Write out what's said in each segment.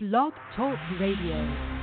Blog Talk Radio.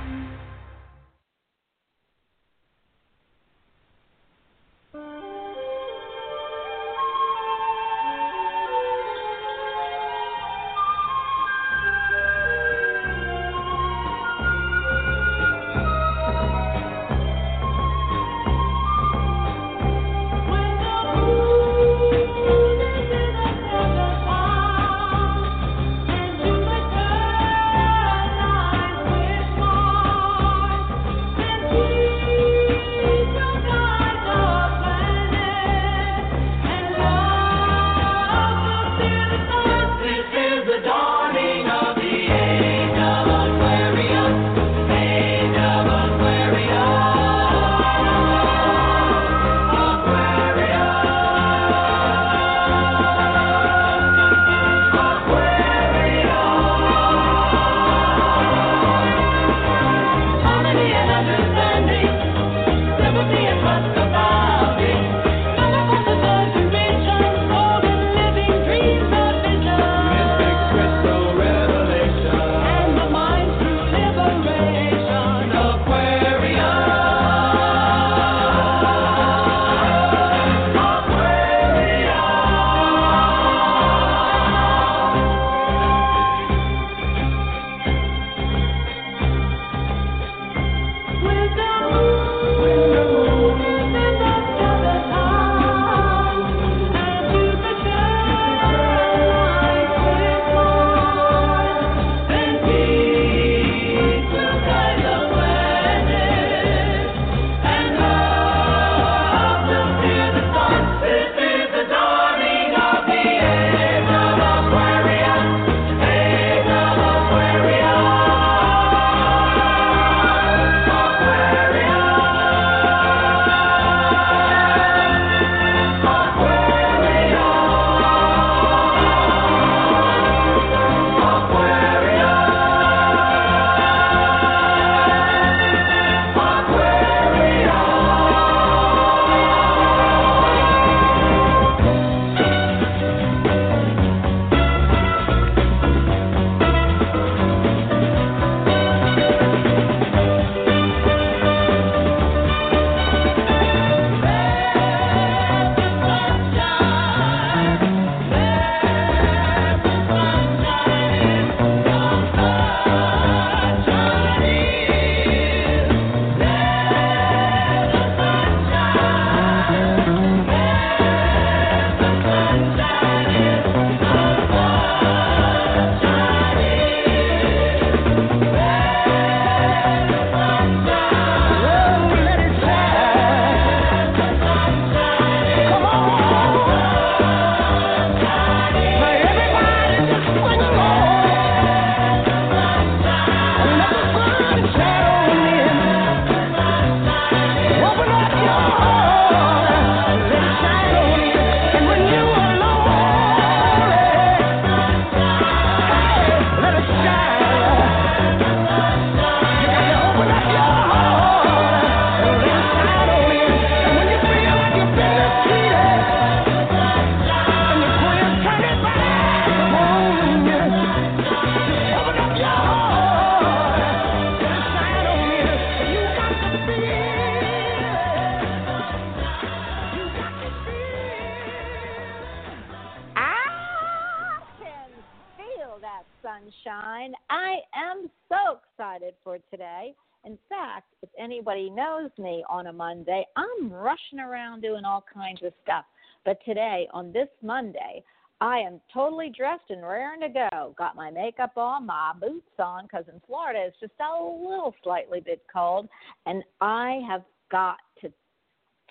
On a Monday, I'm rushing around doing all kinds of stuff. But today, on this Monday, I am totally dressed and raring to go. Got my makeup on, my boots on, because in Florida it's just a little slightly bit cold. And I have got to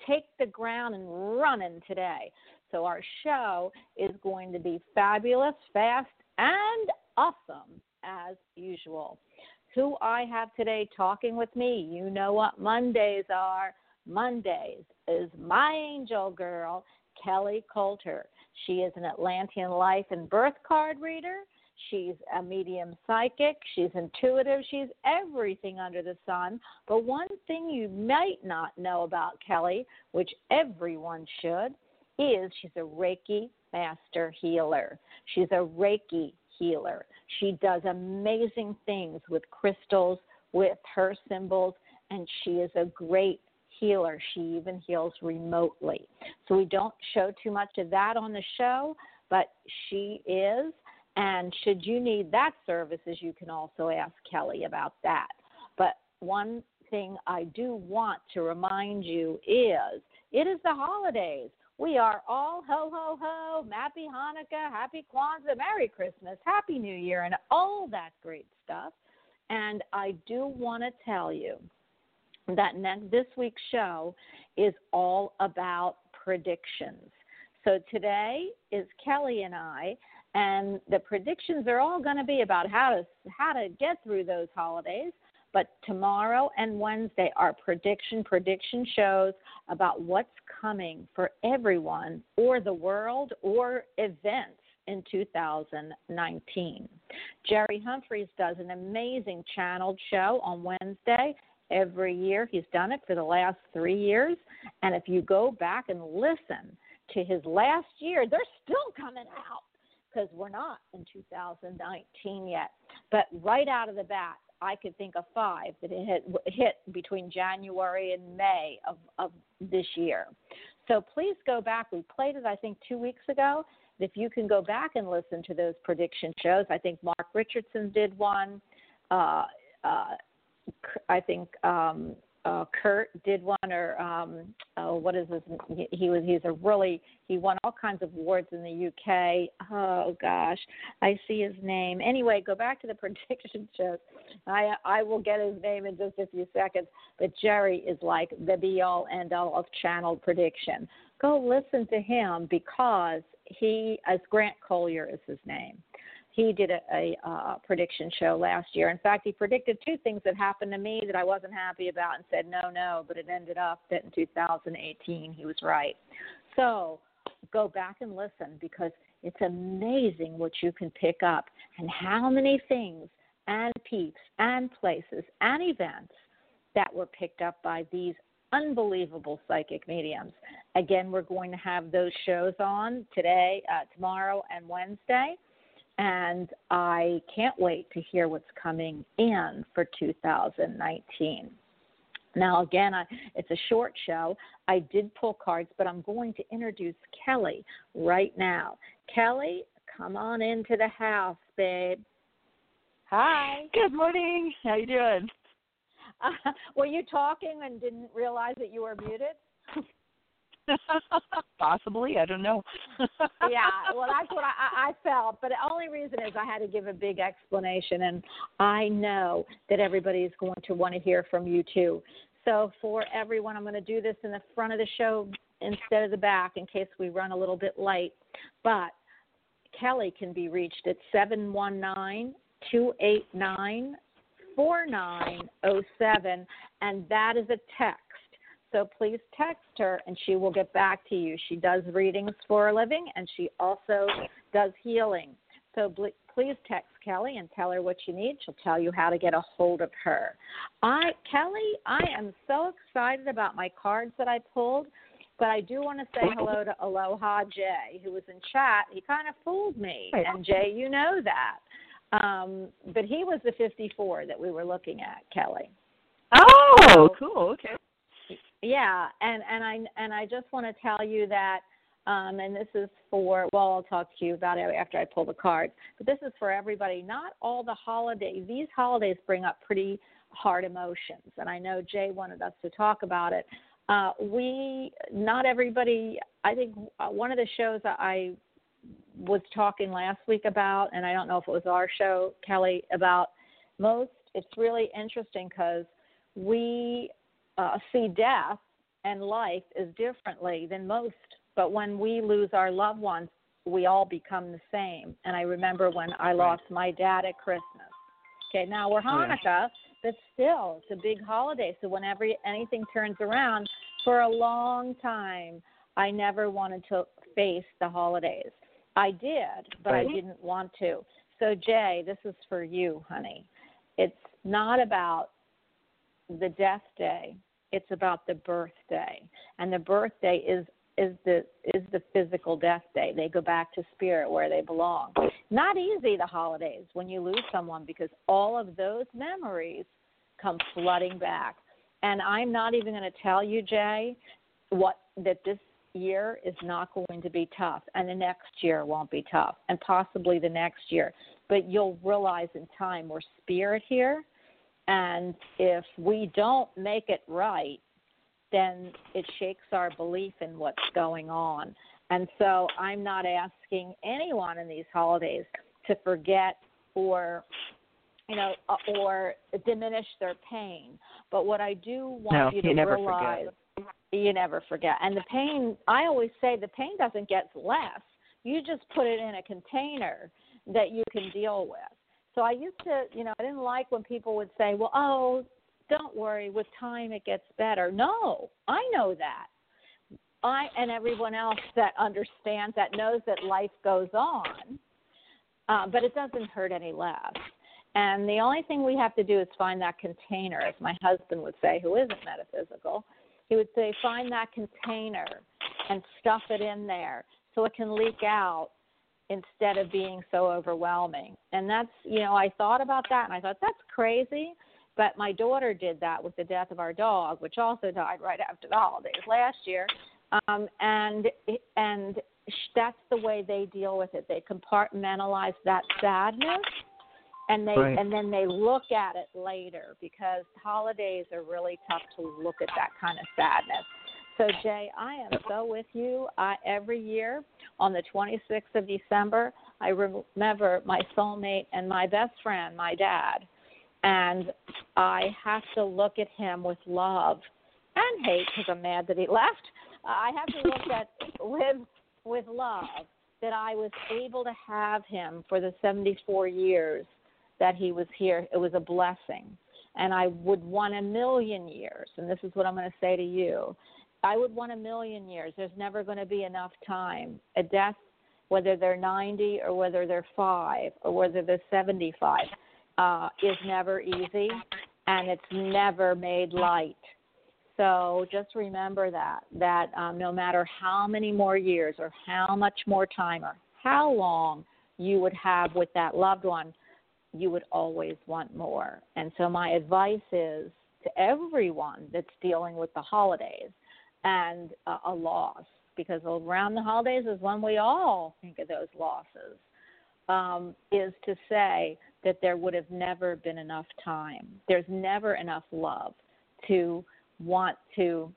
take the ground and running today. So our show is going to be fabulous, fast, and awesome as usual who I have today talking with me. You know what Mondays are. Mondays is my angel girl, Kelly Coulter. She is an Atlantean life and birth card reader. She's a medium psychic. She's intuitive. She's everything under the sun. But one thing you might not know about Kelly, which everyone should, is she's a Reiki master healer. She's a Reiki healer. She does amazing things with crystals, with her symbols, and she is a great healer. She even heals remotely. So we don't show too much of that on the show, but she is. And should you need that services, you can also ask Kelly about that. But one thing I do want to remind you is it is the holidays. We are all ho ho ho, happy Hanukkah, happy Kwanzaa, Merry Christmas, Happy New Year, and all that great stuff. And I do want to tell you that next, this week's show is all about predictions. So today is Kelly and I, and the predictions are all going to be about how to how to get through those holidays. But tomorrow and Wednesday are prediction prediction shows about what's coming for everyone or the world or events in 2019. Jerry Humphreys does an amazing channeled show on Wednesday every year. He's done it for the last three years. And if you go back and listen to his last year, they're still coming out because we're not in 2019 yet. But right out of the bat, I could think of five that it hit, hit between January and May of, of this year. So please go back. We played it, I think, two weeks ago. If you can go back and listen to those prediction shows, I think Mark Richardson did one. Uh, uh, I think um, uh, Kurt did one, or um, oh, what is his? He was he's a really he won all kinds of awards in the UK. Oh gosh, I see his name. Anyway, go back to the prediction shows. I I will get his name in just a few seconds. But Jerry is like the be all end all of channel prediction. Go listen to him because he, as Grant Collier is his name he did a, a uh, prediction show last year. In fact, he predicted two things that happened to me that I wasn't happy about and said no, no, but it ended up that in 2018 he was right. So go back and listen because it's amazing what you can pick up and how many things and peeps and places and events that were picked up by these unbelievable psychic mediums. Again, we're going to have those shows on today, uh, tomorrow, and Wednesday and I can't wait to hear what's coming in for 2019. Now, again, I, it's a short show. I did pull cards, but I'm going to introduce Kelly right now. Kelly, come on into the house, babe. Hi. Good morning. How you doing? Uh, were you talking and didn't realize that you were muted? Possibly, I don't know. yeah, well, that's what I, I felt. But the only reason is I had to give a big explanation, and I know that everybody is going to want to hear from you too. So for everyone, I'm going to do this in the front of the show instead of the back in case we run a little bit late. But Kelly can be reached at 719 289 4907, and that is a text. So please text her and she will get back to you. She does readings for a living and she also does healing. So please text Kelly and tell her what you need. She'll tell you how to get a hold of her. I Kelly, I am so excited about my cards that I pulled, but I do want to say hello to Aloha Jay, who was in chat. He kind of fooled me, and Jay, you know that. Um, but he was the 54 that we were looking at, Kelly. Oh, cool. Okay yeah, and and I and I just want to tell you that, um, and this is for well, I'll talk to you about it after I pull the cards. But this is for everybody. Not all the holidays. These holidays bring up pretty hard emotions, and I know Jay wanted us to talk about it. Uh, we not everybody. I think uh, one of the shows I was talking last week about, and I don't know if it was our show, Kelly, about most. It's really interesting because we uh, see death and life as differently than most. But when we lose our loved ones, we all become the same. And I remember when I lost my dad at Christmas. Okay, now we're Hanukkah, but still, it's a big holiday. So whenever anything turns around, for a long time, I never wanted to face the holidays. I did, but right. I didn't want to. So, Jay, this is for you, honey. It's not about the death day, it's about the birthday. And the birthday is is the is the physical death day. They go back to spirit where they belong. Not easy the holidays when you lose someone because all of those memories come flooding back. And I'm not even going to tell you, Jay, what that this year is not going to be tough, and the next year won't be tough, and possibly the next year. But you'll realize in time we're spirit here, and if we don't make it right, then it shakes our belief in what's going on. And so I'm not asking anyone in these holidays to forget or you know, uh, or diminish their pain. But what I do want no, you to you realize, forget. you never forget. And the pain, I always say, the pain doesn't get less. You just put it in a container that you can deal with. So I used to, you know, I didn't like when people would say, "Well, oh, don't worry, with time it gets better." No, I know that. I and everyone else that understands that knows that life goes on, uh, but it doesn't hurt any less. And the only thing we have to do is find that container, as my husband would say, who isn't metaphysical. He would say, find that container and stuff it in there so it can leak out instead of being so overwhelming. And that's, you know, I thought about that and I thought, that's crazy. But my daughter did that with the death of our dog, which also died right after the holidays last year. Um, and and that's the way they deal with it. They compartmentalize that sadness and they right. and then they look at it later because holidays are really tough to look at that kind of sadness. So Jay, I am so with you. I, every year on the 26th of December, I remember my soulmate and my best friend, my dad, and I have to look at him with love and hate because I'm mad that he left. I have to look at with with love that I was able to have him for the 74 years that he was here. It was a blessing. And I would want a million years, and this is what I'm going to say to you. I would want a million years. There's never going to be enough time. A death, whether they're 90 or whether they're five or whether they're 75, uh, is never easy, and it's never made light. So just remember that that um, no matter how many more years or how much more time or how long you would have with that loved one, you would always want more. And so, my advice is to everyone that's dealing with the holidays and a loss, because around the holidays is when we all think of those losses, um, is to say that there would have never been enough time. There's never enough love to want to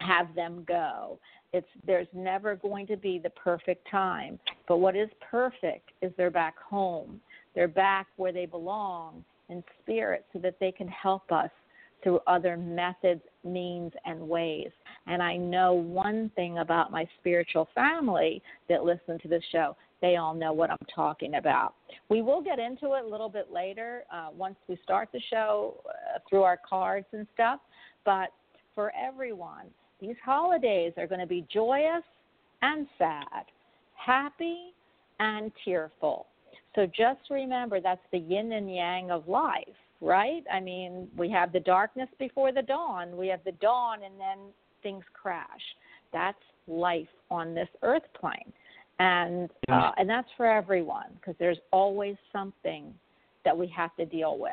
have them go. It's there's never going to be the perfect time, but what is perfect is they're back home they're back where they belong in spirit so that they can help us through other methods, means, and ways. And I know one thing about my spiritual family that listen to this show. They all know what I'm talking about. We will get into it a little bit later uh, once we start the show uh, through our cards and stuff. But for everyone, these holidays are going to be joyous and sad, happy and tearful. So just remember that's the yin and yang of life, right? I mean, we have the darkness before the dawn, we have the dawn, and then things crash. That's life on this earth plane. And uh, and that's for everyone because there's always something that we have to deal with.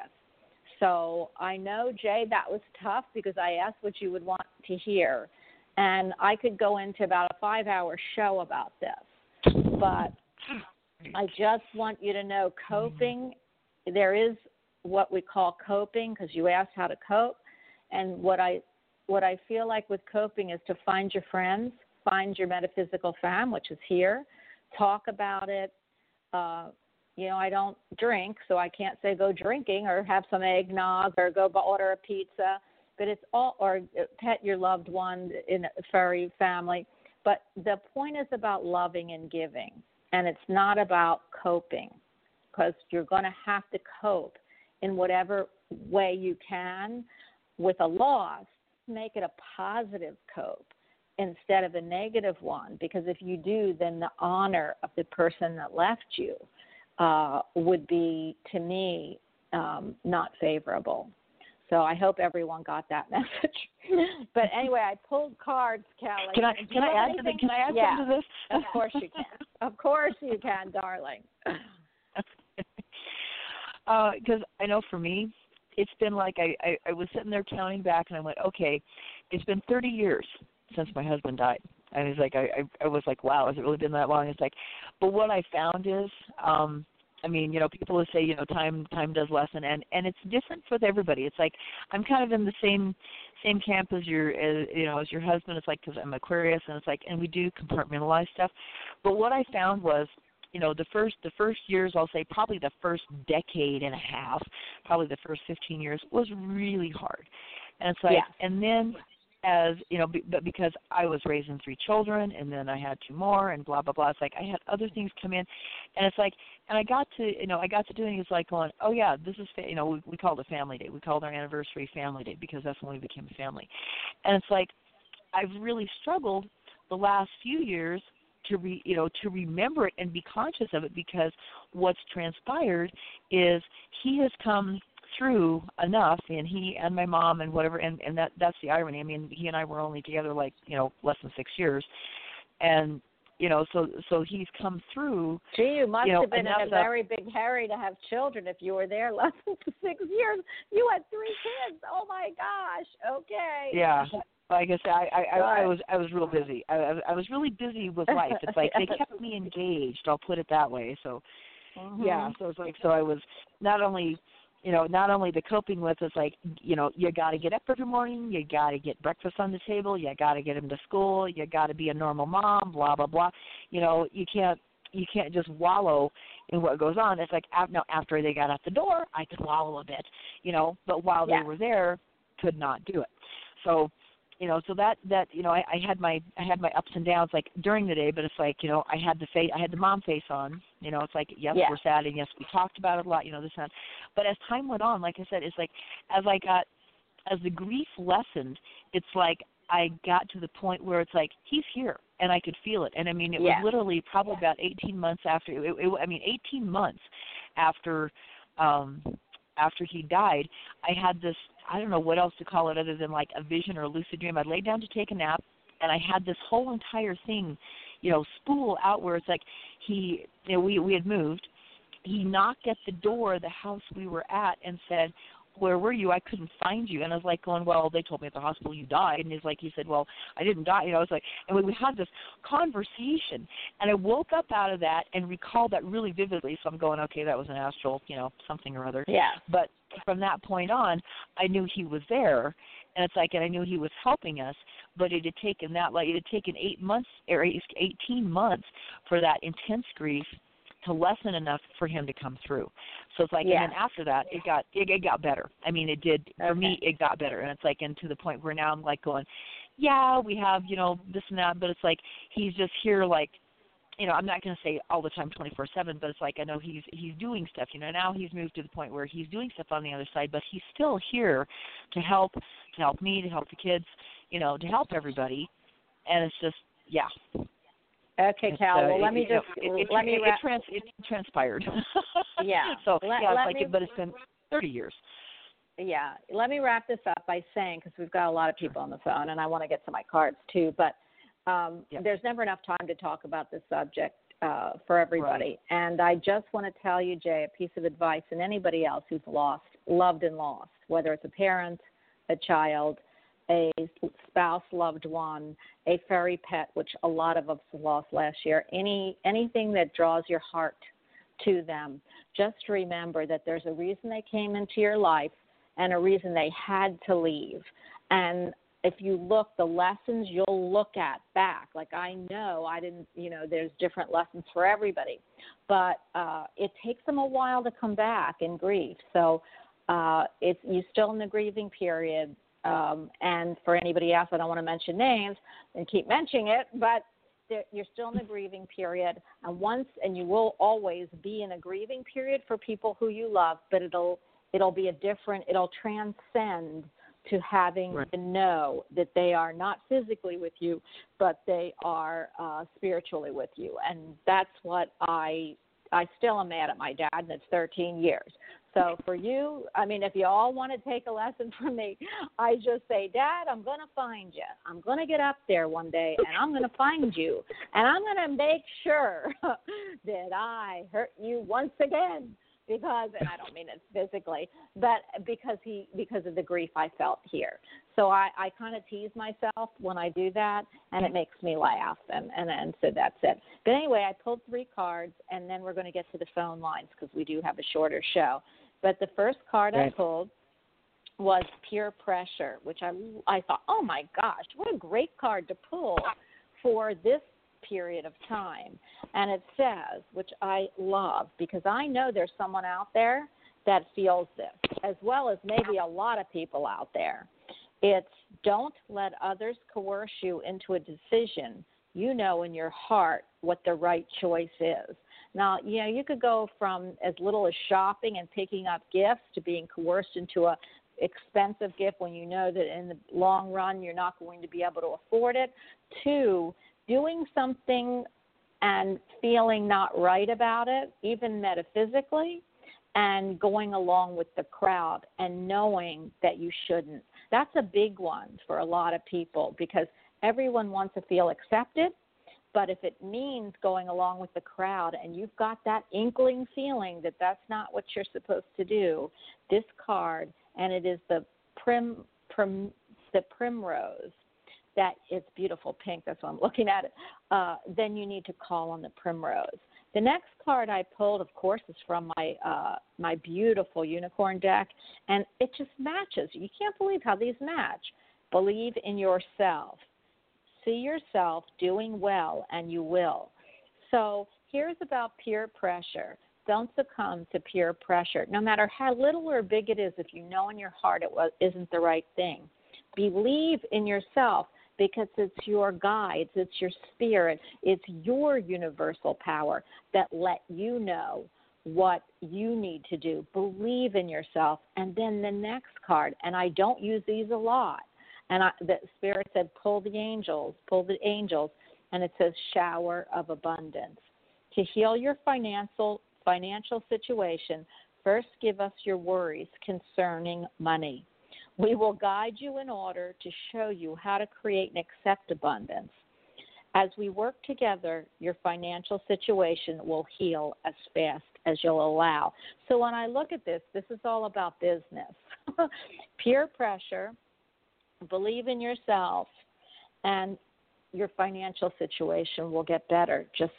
So I know Jay that was tough because I asked what you would want to hear, and I could go into about a five-hour show about this, but I just want you to know coping, there is what we call coping because you asked how to cope. And what I what I feel like with coping is to find your friends, find your metaphysical fam, which is here, talk about it. Uh, you know, I don't drink, so I can't say go drinking or have some eggnog or go order a pizza. But it's all or pet your loved one in a furry family. But the point is about loving and giving and it's not about coping because you're going to have to cope in whatever way you can with a loss make it a positive cope instead of a negative one because if you do then the honor of the person that left you uh, would be to me um, not favorable So I hope everyone got that message. but anyway, I pulled cards, Kelly. Can I can I add to the, can I add yeah, something to this? Of course you can. Of course you can, darling. Because uh, I know for me, it's been like I, I I was sitting there counting back, and I went, okay, it's been 30 years since my husband died. And it's like I, I I was like, wow, has it really been that long? It's like, but what I found is, um, I mean, you know, people will say, you know, time time does lessen, and and it's different with everybody. It's like I'm kind of in the same same camp as your, as, you know, as your husband. It's like because I'm Aquarius, and it's like, and we do compartmentalize stuff. But what I found was you know the first the first years i'll say probably the first decade and a half probably the first 15 years was really hard. And it's like Yeah. and then as you know be, but because i was raising three children and then i had two more and blah blah blah it's like i had other things come in. And it's like and i got to you know i got to doing it's like going oh yeah this is fa- you know we, we called it family day. We called our anniversary family day because that's when we became a family. And it's like i've really struggled the last few years to re, you know to remember it and be conscious of it because what's transpired is he has come through enough and he and my mom and whatever and and that that's the irony i mean he and i were only together like you know less than six years and you know so so he's come through Gee, you must You know, have been in a very big hurry to have children if you were there less than six years. You had three kids. Oh my gosh. Okay. yeah like i said i i i, I was i was real busy. I, I was- i was really busy with life. It's like they kept me engaged i'll put it that way. So Mhm. yeah so it's like so i was not only you know not only the coping with it's like you know you got to get up every morning you got to get breakfast on the table you got to get him to school you got to be a normal mom blah blah blah. You know you can't you can't just wallow in what goes on. It's like now after they got out the door i could wallow a bit you know but while Yeah. they were there could not do it. So you know so that that you know I, I had my i had my ups and downs like during the day but it's like you know i had the face i had the mom face on you know it's like yes Yeah. we're sad and yes we talked about it a lot you know this and that. but as time went on like i said it's like as i got as the grief lessened it's like i got to the point where it's like he's here and i could feel it and i mean it Yeah. was literally probably about 18 months after it, it, i mean 18 months after um after he died i had this i don't know what else to call it other than like a vision or a lucid dream. I laid down to take a nap and i had this whole entire thing you know spool out where it's like he you know we we had moved. He knocked at the door of the house we were at and said where were you? I couldn't find you. And I was like going, well, they told me at the hospital you died. And he's like, he said, well, I didn't die. You know, I was like, and we, we had this conversation. And I woke up out of that and recalled that really vividly. So I'm going, okay, that was an astral, you know, something or other. Yeah. But from that point on, I knew he was there, and it's like, and I knew he was helping us. But it had taken that, like, it had taken eight months or eight- eighteen months for that intense grief to lessen enough for him to come through. So it's like, Yeah. and then after that, it got it, it got better. I mean, it did for me. It got better, and it's like, and to the point where now I'm like going, yeah, we have you know this and that, but it's like he's just here like you know, I'm not going to say all the time 24/7, but it's like I know he's he's doing stuff. You know, now he's moved to the point where he's doing stuff on the other side, but he's still here to help, to help me, to help the kids, you know, to help everybody. And it's just, yeah. Okay, Cal. uh, well, it- let me you know, just it, it, let me it, it, trans, it transpired. Yeah. So Let- yeah, let like, me- it, but it's been 30 years. yeah, let me wrap this up by saying because we've got a lot of people on the phone, and I want to get to my cards too. But um, Yep. there's never enough time to talk about this subject uh, for everybody. And I just want to tell you, Jay, a piece of advice, and anybody else who's lost, loved and lost, whether it's a parent, a child, a spouse, loved one, a furry pet, which a lot of us lost last year. Any anything that draws your heart to them, just remember that there's a reason they came into your life and a reason they had to leave. And if you look, the lessons you'll look at back, like I know I didn't, you know, there's different lessons for everybody, but uh, it takes them a while to come back in grief. So uh, it's you're still in the grieving period. Um, and for anybody else, I don't want to mention names and keep mentioning it, but you're still in the grieving period. And once, and you will always be in a grieving period for people who you love, but it'll it'll be a different. It'll transcend to having Right. to know that they are not physically with you, but they are uh, spiritually with you, and that's what I I still am mad at my dad, and it's 13 years. So for you, I mean, if you all want to take a lesson from me, I just say, Dad, I'm going to find you. I'm going to get up there one day, and I'm going to find you, and I'm going to make sure that I hurt you once again because and I don't mean it physically, but because he because of the grief I felt here. So I, I kind of tease myself when I do that, and it makes me laugh, and, and and so that's it. But anyway, I pulled three cards, and then we're going to get to the phone lines because we do have a shorter show. But the first card right. I pulled was peer pressure, which I I thought, oh my gosh, what a great card to pull for this period of time. And it says, which I love because I know there's someone out there that feels this, as well as maybe a lot of people out there. It's don't let others coerce you into a decision. You know in your heart what the right choice is. Now, you know, you could go from as little as shopping and picking up gifts to being coerced into a expensive gift when you know that in the long run you're not going to be able to afford it to doing something and feeling not right about it, even metaphysically, and going along with the crowd and knowing that you shouldn't. That's a big one for a lot of people because everyone wants to feel accepted. But if it means going along with the crowd and you've got that inkling feeling that that's not what you're supposed to do, this card, and it is the prim, prim the primrose, that it's beautiful pink, that's why I'm looking at it, uh, then you need to call on the primrose. The next card I pulled, of course, is from my uh, my beautiful unicorn deck, and it just matches. You can't believe how these match. Believe in yourself. See yourself doing well, and you will. So here's about peer pressure. Don't succumb to peer pressure, no matter how little or big it is. If you know in your heart it was, isn't the right thing, believe in yourself because it's your guides, it's your spirit, it's your universal power that let you know what you need to do. Believe in yourself. And then the next card, and I don't use these a lot. And I, the spirit said, pull the angels, pull the angels. And it says, shower of abundance. To heal your financial financial situation, first give us your worries concerning money. We will guide you in order to show you how to create and accept abundance. As we work together, your financial situation will heal as fast as you'll allow. So when I look at this, this is all about business. Peer pressure, believe in yourself, and your financial situation will get better. Just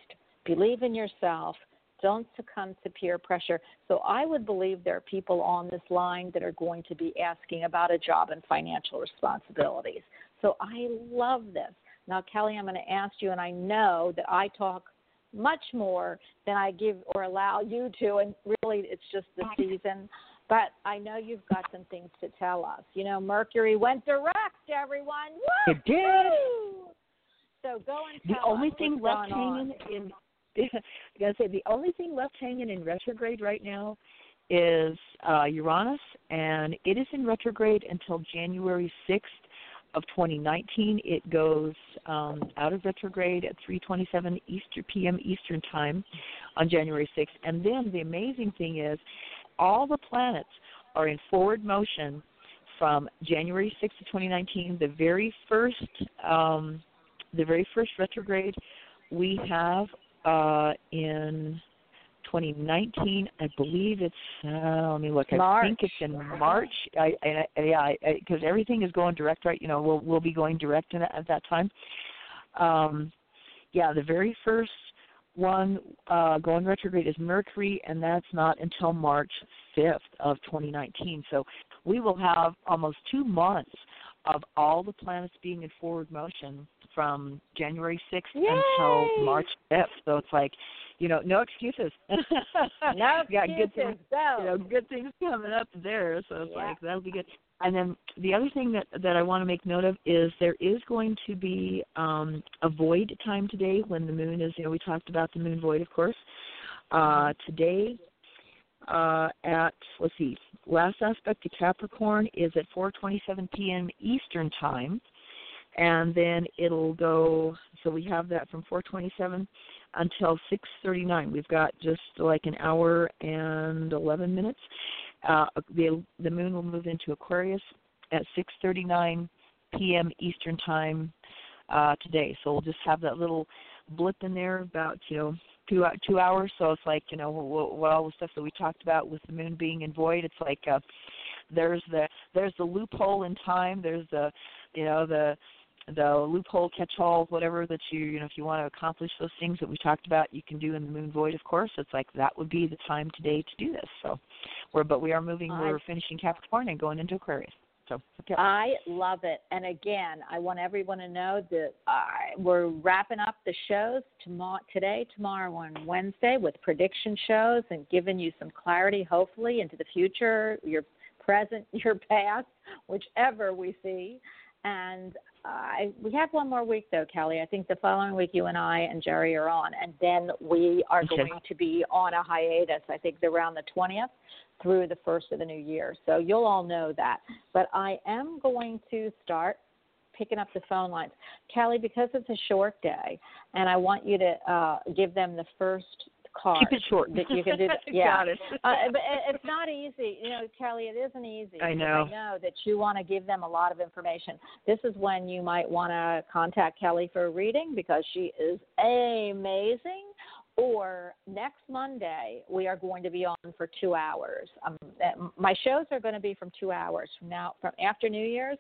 believe in yourself don't succumb to peer pressure. So I would believe there are people on this line that are going to be asking about a job and financial responsibilities. So I love this. Now, Kelly, I'm going to ask you, and I know that I talk much more than I give or allow you to, and really it's just the season. But I know you've got some things to tell us. You know, Mercury went direct, everyone. Woo! It did. So go and the only thing left hanging in Gonna say the only thing left hanging in retrograde right now is uh, Uranus, and it is in retrograde until January 6th of 2019. It goes um, out of retrograde at 3:27 Eastern p.m. Eastern time on January 6th. And then the amazing thing is, all the planets are in forward motion from January 6th of 2019. The very first, um, the very first retrograde we have uh, in 2019. I believe it's. Uh, let me look. March. I think it's in March. I, I, I yeah, because everything is going direct, right? You know, we'll we'll be going direct in, at that time. Um, yeah, the very first one uh, going retrograde is Mercury, and that's not until March 5th of 2019. So we will have almost two months of all the planets being in forward motion from January 6th Yay! until March 5th. So it's like, you know, no excuses. no got excuses. good things, Go. you know, good things coming up there. So it's Yeah. like that'll be good. And then the other thing that that I want to make note of is there is going to be um, a void time today when the moon is. You know, we talked about the moon void, of course. Uh, today uh, at let's see, last aspect to Capricorn is at 4:27 p.m. Eastern time, and then it'll go. So we have that from 4:27 until 6:39. We've got just like an hour and 11 minutes. Uh, the the moon will move into Aquarius at 6:39 p.m. Eastern time uh, today. So we'll just have that little blip in there about you know two two hours. So it's like you know what, what all the stuff that we talked about with the moon being in void. It's like uh, there's the there's the loophole in time. There's the you know the the loophole catch-all whatever that you you know if you want to accomplish those things that we talked about you can do in the moon void of course it's like that would be the time today to do this so we're but we are moving we're finishing capricorn and going into aquarius so okay. I love it. And again, I want everyone to know that uh, we're wrapping up the shows tomorrow, today, tomorrow, and Wednesday with prediction shows and giving you some clarity, hopefully, into the future, your present, your past, whichever we see. And I we have one more week though, Kelly. I think the following week you and I and Jerry are on, and then we are okay. going to be on a hiatus. I think around the twentieth through the first of the new year. So you'll all know that. But I am going to start picking up the phone lines, Kelly, because it's a short day, and I want you to uh, give them the first card. Keep it short. That you can do. That. Yeah, Got it. uh, but it's not easy. You know, Kelly, it isn't easy. I know. I know that you want to give them a lot of information. This is when you might want to contact Kelly for a reading because she is amazing. Or next Monday, we are going to be on for two hours. Um, my shows are going to be from two hours from now, from after New Year's.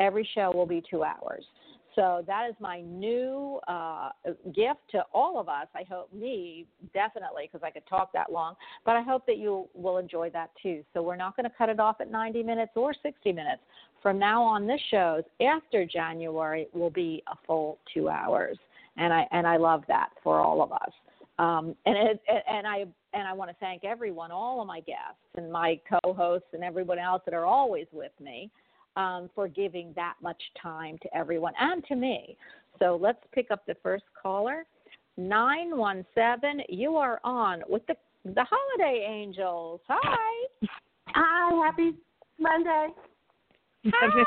Every show will be two hours. So that is my new uh, gift to all of us. I hope me definitely because I could talk that long, but I hope that you will enjoy that too. So we're not going to cut it off at 90 minutes or 60 minutes. From now on, this shows after January will be a full two hours, and I and I love that for all of us. Um, and it, and I and I want to thank everyone, all of my guests and my co-hosts and everyone else that are always with me um, for giving that much time to everyone and to me. So let's pick up the first caller. 917, you are on with the, the Holiday Angels. Hi. Hi, happy Monday. Hi,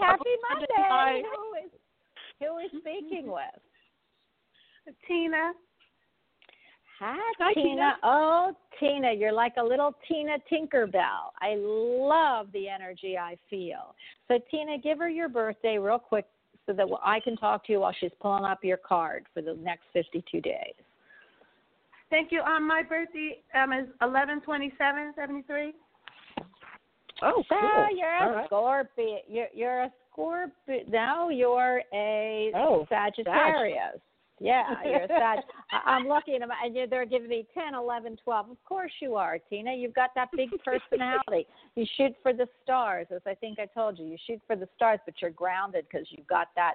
happy Monday. Hi. Who is, who is speaking with? Tina. Hi, Hi Tina. Tina. Oh, Tina, you're like a little Tina Tinkerbell. I love the energy I feel. So, Tina, give her your birthday real quick so that I can talk to you while she's pulling up your card for the next 52 days. Thank you. Um, my birthday um is eleven twenty seven seventy three. Oh, cool. Ah, you're a All right. Scorpio. You're, you're a Scorpio. No, you're a Oh, Sagittarius. Yeah, you're a Sag. I- I'm looking, at and you're- they're giving me 10, 11, 12. Of course you are, Tina. You've got that big personality. you shoot for the stars, as I think I told you. You shoot for the stars, but you're grounded because you've got that,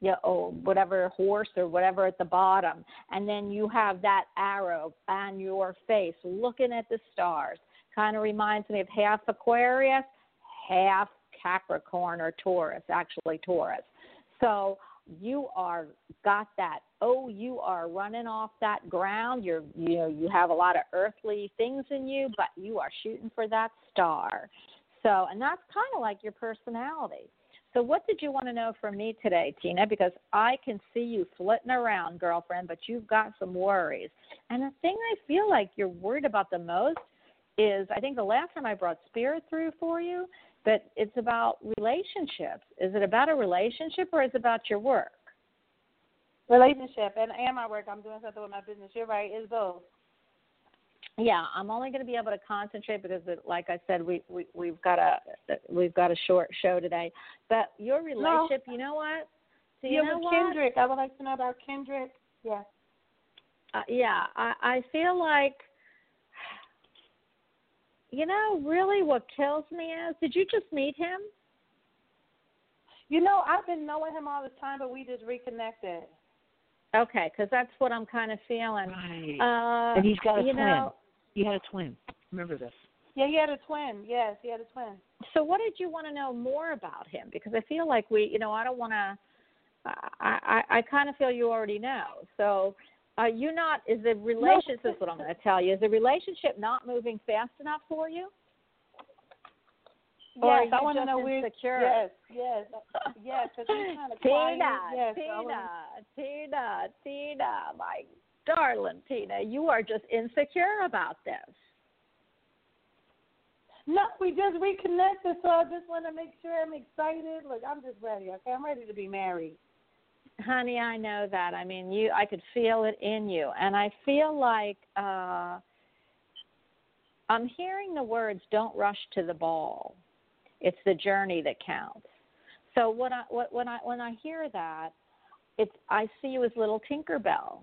you know, whatever horse or whatever at the bottom. And then you have that arrow on your face looking at the stars. Kind of reminds me of half Aquarius, half Capricorn or Taurus, actually Taurus. So you are got that oh you are running off that ground. You're you know you have a lot of earthly things in you but you are shooting for that star. So and that's kind of like your personality. So what did you want to know from me today tina? Because i can see you flitting around girlfriend but you've got some worries. And the thing i feel like you're worried about the most is i think the last time i brought spirit through for you but it's about relationships. Is it about a relationship or is it about your work? Relationship and and my work. I'm doing something with my business. You're right. It's both. Yeah, I'm only going to be able to concentrate because, it, like I said, we, we we've got a we've got a short show today. But your relationship, you know what? Do you yeah, know with what? Kendrick. I would like to know about Kendrick. Yeah. Uh, yeah, I, I feel like, you know, really what kills me is, did you just meet him? You know, I've been knowing him all the time, but we just reconnected. Okay, because that's what I'm kind of feeling. Right. Uh, and he's got a twin. know, he had a twin. Remember this. Yeah, he had a twin. Yes, he had a twin. So, what did you want to know more about him? Because I feel like we, you know, I don't want to. I, I I kind of feel you already know. So, are you not? Is the relationship? This is what I'm going to tell you. Is the relationship not moving fast enough for you? Yes, I want to know where. insecure? Yes, yes, yes. Because kind of quiet. Tina, Yes, Tina, wanna- Tina, Tina. My darling Tina, you are just insecure about this. No, we just reconnected, so I just want to make sure I'm excited. Look, I'm just ready. Okay, I'm ready to be married. Honey, I know that. I mean, you I could feel it in you. And I feel like uh I'm hearing the words don't rush to the ball. It's the journey that counts. So what I what when I when I hear that, it's I see you as little Tinkerbell.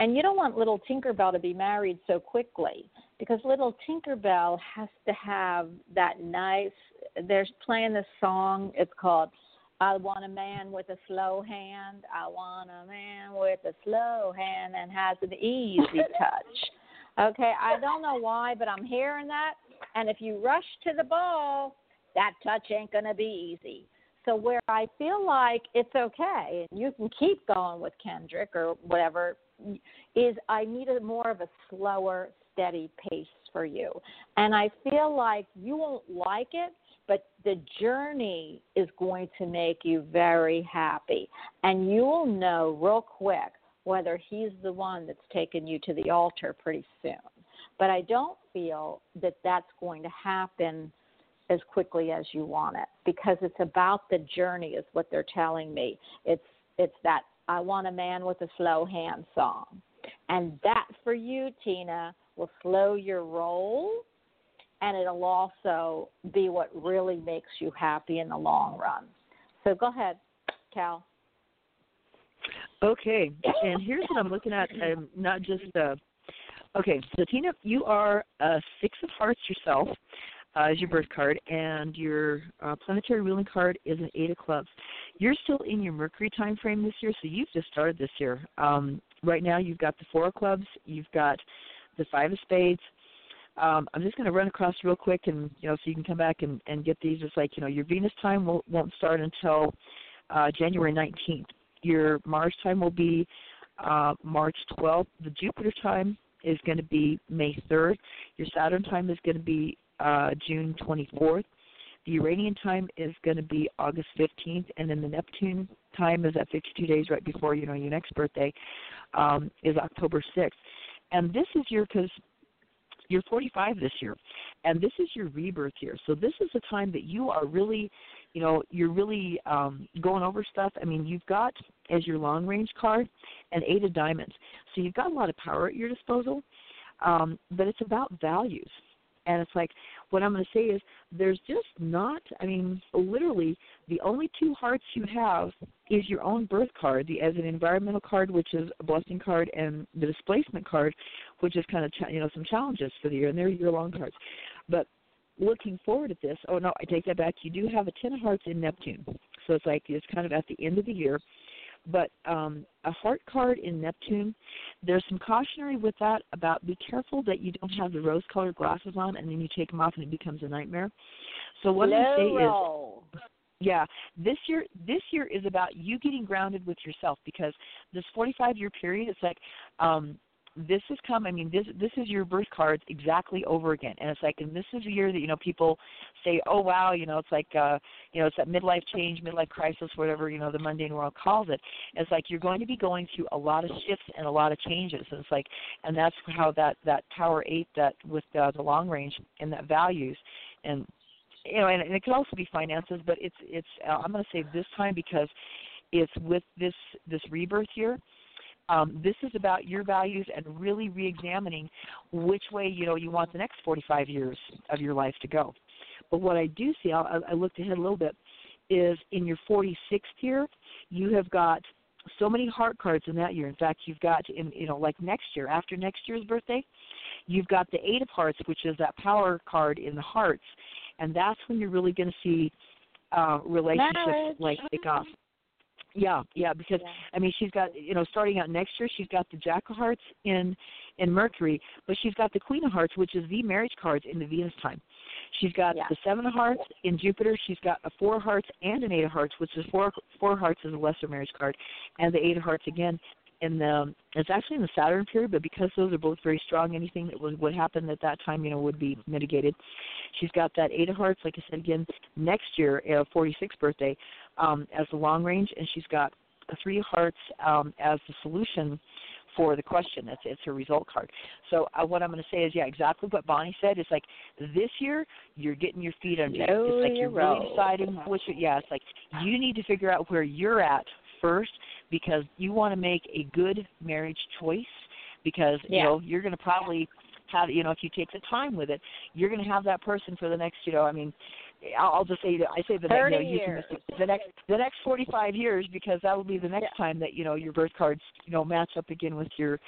And you don't want little Tinkerbell to be married so quickly because little Tinkerbell has to have that nice they're playing this song, it's called I want a man with a slow hand. I want a man with a slow hand and has an easy touch. Okay, I don't know why, but I'm hearing that. And if you rush to the ball, that touch ain't going to be easy. So where I feel like it's okay, and you can keep going with Kendrick or whatever, is I need a more of a slower, steady pace for you. And I feel like you won't like it, but the journey is going to make you very happy. And you will know real quick whether he's the one that's taken you to the altar pretty soon. But I don't feel that that's going to happen as quickly as you want it because it's about the journey is what they're telling me. It's it's that I want a man with a slow hand song. And that for you, Tina, will slow your roll and it'll also be what really makes you happy in the long run. So go ahead, Cal. Okay, and here's what I'm looking at. I'm not just uh, okay. So Tina, you are a six of hearts yourself uh, as your birth card, and your uh, planetary ruling card is an eight of clubs. You're still in your Mercury time frame this year, so you've just started this year. Um, right now, you've got the four of clubs, you've got the five of spades. Um, I'm just going to run across real quick, and you know, so you can come back and, and get these. It's like you know, your Venus time will, won't start until uh, January 19th. Your Mars time will be uh, March 12th. The Jupiter time is going to be May 3rd. Your Saturn time is going to be uh, June 24th. The Uranian time is going to be August 15th, and then the Neptune time is at 52 days right before you know your next birthday um, is October 6th. And this is your because you're 45 this year, and this is your rebirth year. So this is a time that you are really, you know, you're really um, going over stuff. I mean, you've got as your long range card an eight of diamonds, so you've got a lot of power at your disposal. Um, but it's about values and it's like what I'm going to say is there's just not. I mean, literally, the only two hearts you have is your own birth card, the as an environmental card, which is a blessing card, and the displacement card, which is kind of you know some challenges for the year, and they're year long cards. But looking forward at this, oh no, I take that back. You do have a ten of hearts in Neptune, so it's like it's kind of at the end of the year but um, a heart card in Neptune, there's some cautionary with that about be careful that you don't have the rose-colored glasses on and then you take them off and it becomes a nightmare. So what I say is, yeah, this year this year is about you getting grounded with yourself because this 45 year period, it's like um, this has come. I mean, this this is your birth cards exactly over again, and it's like, and this is a year that you know people say, oh wow, you know, it's like, uh, you know, it's that midlife change, midlife crisis, whatever you know the mundane world calls it. It's like you're going to be going through a lot of shifts and a lot of changes. And it's like, and that's how that that Tower Eight, that with the long range and that values, and you know, and, and it could also be finances, but it's it's. Uh, I'm going to say this time because it's with this this rebirth year um, this is about your values and really re-examining which way you know you want the next 45 years of your life to go. But what I do see, I, I looked ahead a little bit, is in your 46th year, you have got so many heart cards in that year. In fact, you've got in you know like next year, after next year's birthday, you've got the Eight of Hearts, which is that power card in the hearts, and that's when you're really going to see uh, relationships Marriage. like take off. Yeah, yeah, because Yeah. I mean she's got you know starting out next year she's got the Jack of Hearts in in Mercury, but she's got the Queen of Hearts, which is the marriage cards in the Venus time. She's got Yeah. the Seven of Hearts in Jupiter. She's got a Four of Hearts and an Eight of Hearts, which is four Four Hearts is a lesser marriage card, and the Eight of Hearts again in the it's actually in the Saturn period, but because those are both very strong, anything that would would happen at that time, you know, would be mitigated. She's got that Eight of Hearts, like I said again, next year, uh, 46th birthday, um, as the long range, and she's got the Three Hearts um, as the solution for the question. It's it's her result card. So uh, what I'm going to say is, yeah, exactly what Bonnie said. It's like this year you're getting your feet under you. It's like your you're really deciding which. Yeah, it's like you need to figure out where you're at first because you want to make a good marriage choice because you know you're going to probably have you know if you take the time with it you're going to have that person for the next you know I mean I'll just say that I say the next, you know, 30 using years. this- the next the next 45 years because that will be the next time that you know your birth cards you know match up again with your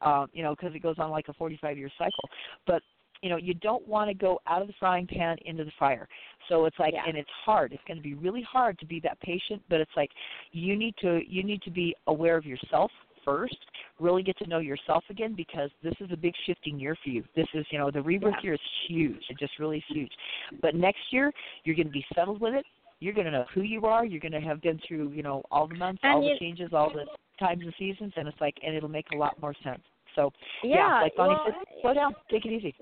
uh, you know because it goes on like a 45 year cycle but you know you don't want to go out of the frying pan into the fire so it's like Yeah. and it's hard it's going to be really hard to be that patient but it's like you need to you need to be aware of yourself first really get to know yourself again because this is a big shifting year for you. This is you know the rebirth Yeah. year is huge. It just really is huge. But next year you're going to be settled with it. You're going to know who you are. You're going to have been through you know all the months And all you- the changes all the times and seasons and it's like and it'll make a lot more sense. So Yeah, like Bonnie well, said slow down. Take it easy.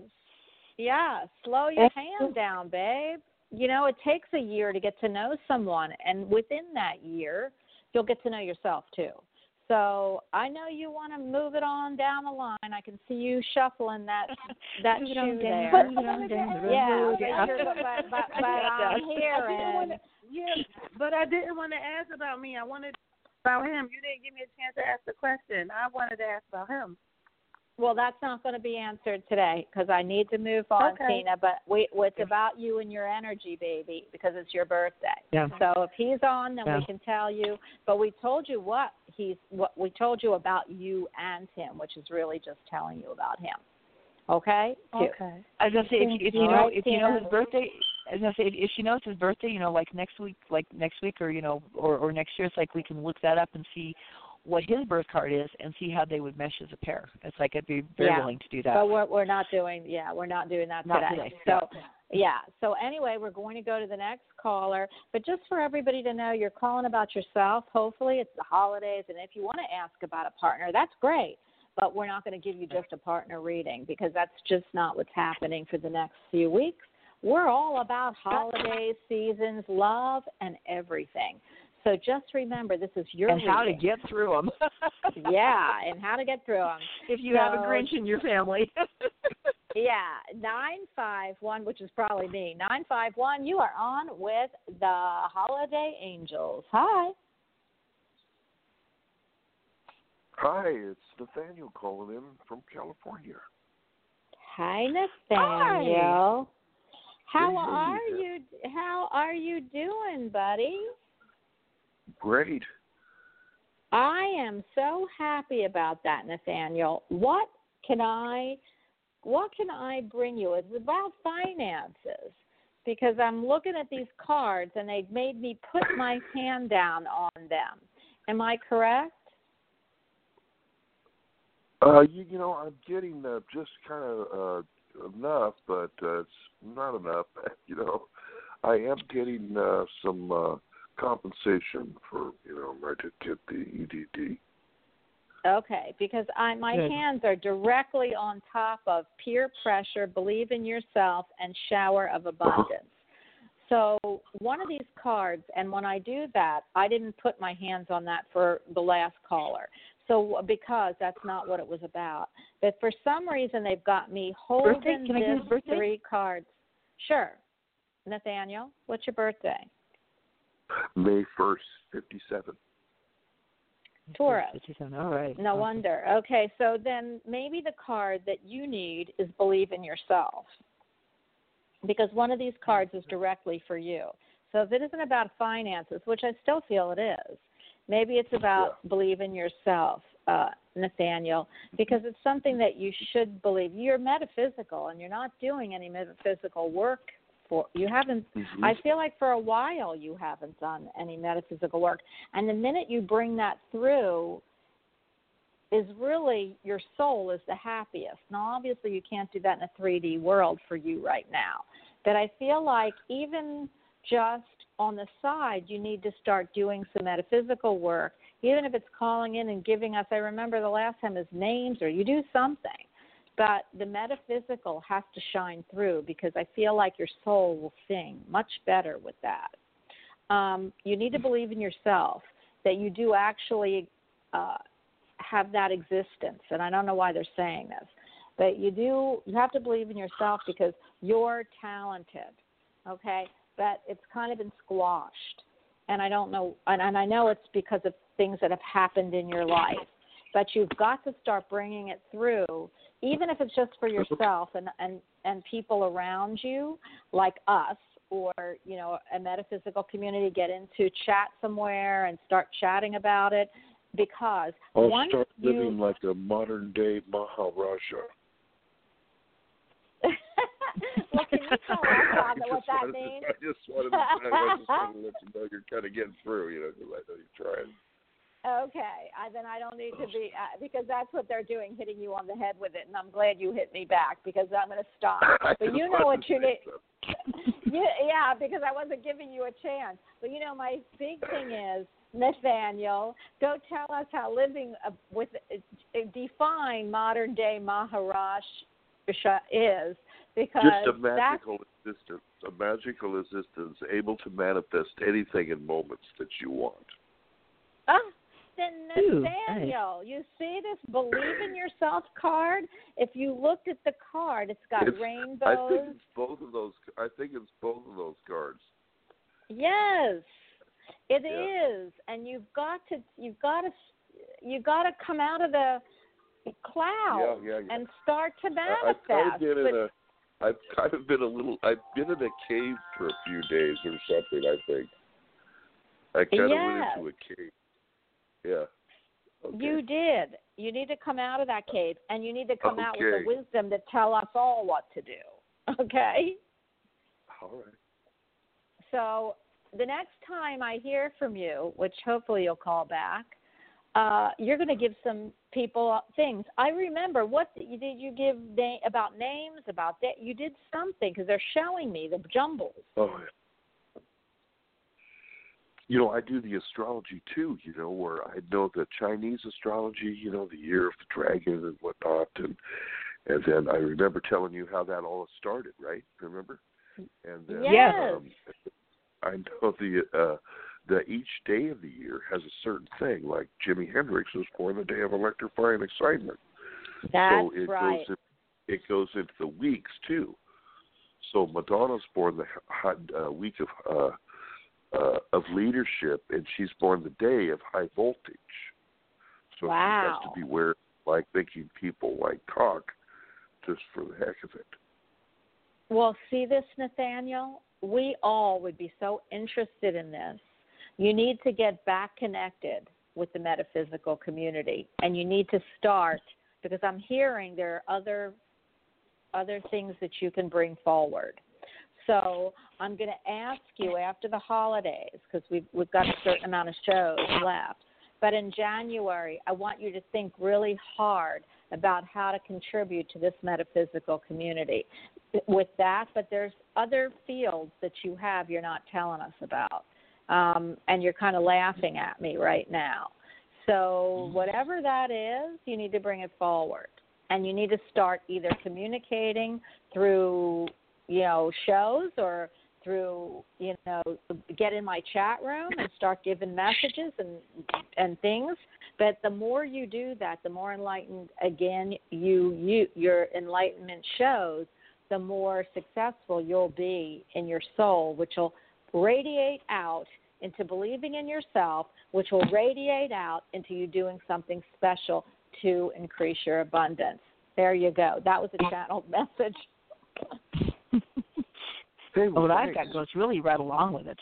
Yeah, slow your hand down, babe. You know, it takes a year to get to know someone, and within that year, you'll get to know yourself too. So I know you want to move it on down the line. I can see you shuffling that that shoe on there. down, move it on down the yeah, but, but, but, but, but I'm hearing. yeah, but I didn't want to ask about me. I wanted about him. You didn't give me a chance to ask the question. I wanted to ask about him. Well, that's not going to be answered today because I need to move on, Okay. Tina. But we, it's about you and your energy, baby, because it's your birthday. Yeah. So if he's on, then Yeah. we can tell you. But we told you what he's what we told you about you and him, which is really just telling you about him. Okay. Two. Okay. I was gonna say if, if you know right, if you know his birthday, I was gonna say if, if she knows his birthday, you know, like next week, like next week, or you know, or or next year, it's like we can look that up and see what his birth card is and see how they would mesh as a pair. It's like I'd be very Yeah. willing to do that. But we're we're not doing yeah we're not doing that Not today. today. So yeah. So anyway, we're going to go to the next caller. But just for everybody to know, you're calling about yourself. Hopefully, it's the holidays, and if you want to ask about a partner, that's great. But we're not going to give you just a partner reading because that's just not what's happening for the next few weeks. We're all about holidays, seasons, love, and everything. So just remember, this is your and how to get through them. yeah, and how to get through them. if you have a Grinch in your family. Yeah, nine five one, which is probably me. Nine five one. You are on with the Holiday Angels. Hi. Hi, it's Nathaniel calling in from California. Hi, Nathaniel. How Hey, are you? How are you doing, buddy? Great. I am so happy about that, Nathaniel. What can I what can I bring you? It's about finances. Because I'm looking at these cards and they've made me put my hand down on them. Am I correct? Uh, you, you know, I'm getting uh, just kind of uh, enough, but uh, it's not enough. You know, I am getting uh, some uh, compensation for you know my to get the E EDD. Okay, because I my Good. hands are directly on top of peer pressure, believe in yourself, and shower of abundance. So one of these cards, and when I do that, I didn't put my hands on that for the last caller. So because that's not what it was about. But for some reason, they've got me holding Birthday? Can this his three cards. Sure, Nathaniel, what's your birthday? May first, fifty-seven. Taurus. All right. No Awesome. wonder. Okay, so then maybe the card that you need is believe in yourself. Because one of these cards is directly for you. So if it isn't about finances, which I still feel it is, maybe it's about believe in yourself, uh, Nathaniel, because it's something that you should believe. You're metaphysical and you're not doing any metaphysical work for you haven't Mhm. I feel like for a while you haven't done any metaphysical work. And the minute you bring that through is really your soul is the happiest. Now obviously you can't do that in a 3D world for you right now. But I feel like even just on the side you need to start doing some metaphysical work, even if it's calling in and giving us I remember the last time his names or you do something but the metaphysical has to shine through because I feel like your soul will sing much better with that. Um, you need to believe in yourself that you do actually uh, have that existence, and I don't know why they're saying this, but you do. You have to believe in yourself because you're talented. Okay, but it's kind of been squashed, and I don't know, and, and I know it's because of things that have happened in your life. But you've got to start bringing it through, even if it's just for yourself and and and people around you, like us, or you know a metaphysical community get into chat somewhere and start chatting about it because I'll once start you living like a modern day Maharaja. well, can you tell us what that means? I just wanted to, I just wanted to let you know you're kind of getting through, you know, because I know you're trying. Okay, I, then I don't need to be uh, because that's what they're doing, hitting you on the head with it, and I'm glad you hit me back because I'm going to stop. But you know what you need. yeah, yeah, because I wasn't giving you a chance. But you know, my big thing is Nathaniel. Go tell us how living uh, with uh, define modern day Maharaj is because Just a magical existence, a magical existence, able to manifest anything in moments that you want. Ah, then Ooh, you see this believe in yourself card? If you looked at the card, it's got It's- I think it's both of those. I think it's both of those cards. Yes, it Yeah. is, and you've got to you've got to you've got to come out of the cloud Yeah, yeah, yeah. and start to I- I've kind of been But- in a. I've kind of been a little. I've been in a cave for a few days or something. I think. I kind of went into a cave. Yeah. Okay. You did. You need to come out of that cave, and you need to come out with the wisdom to tell us all what to do. Okay. All right. So the next time I hear from you, which hopefully you'll call back, uh, you're going to give some people things. I remember what did you, did you give na- about names about that? You did something because they're showing me the jumbles. Oh. You know, I do the astrology too. You know, where I know the Chinese astrology. You know, the year of the dragon and whatnot, and and then I remember telling you how that all started. Right? Remember? And then Yes. um, I know the uh that each day of the year has a certain thing. Like Jimi Hendrix was born the day of electrifying excitement. That's so it right. goes in, it goes into the weeks too. So Madonna's born the hot uh, week of uh, uh, of leadership, and she's born the day of high voltage. So she has to beware, like making people like talk, just for the heck of it. Well, see this, Nathaniel? We all would be so interested in this. You need to get back connected with the metaphysical community, and you need to start because I'm hearing there are other other things that you can bring forward. So I'm going to ask you after the holidays because we've we've got a certain amount of shows left. But in January, I want you to think really hard about how to contribute to this metaphysical community with that, but there's other fields that you have you're not telling us about. Um, and you're kind of laughing at me right now. So, whatever that is, you need to bring it forward. And you need to start either communicating through, you know, shows or through, you know, get in my chat room and start giving messages and and things. But the more you do that, the more enlightened again you you your enlightenment shows, the more successful you'll be in your soul, which will radiate out into believing in yourself, which will radiate out into you doing something special to increase your abundance. There you go. That was a channeled message. Hey, well, what I've got goes really right along with it.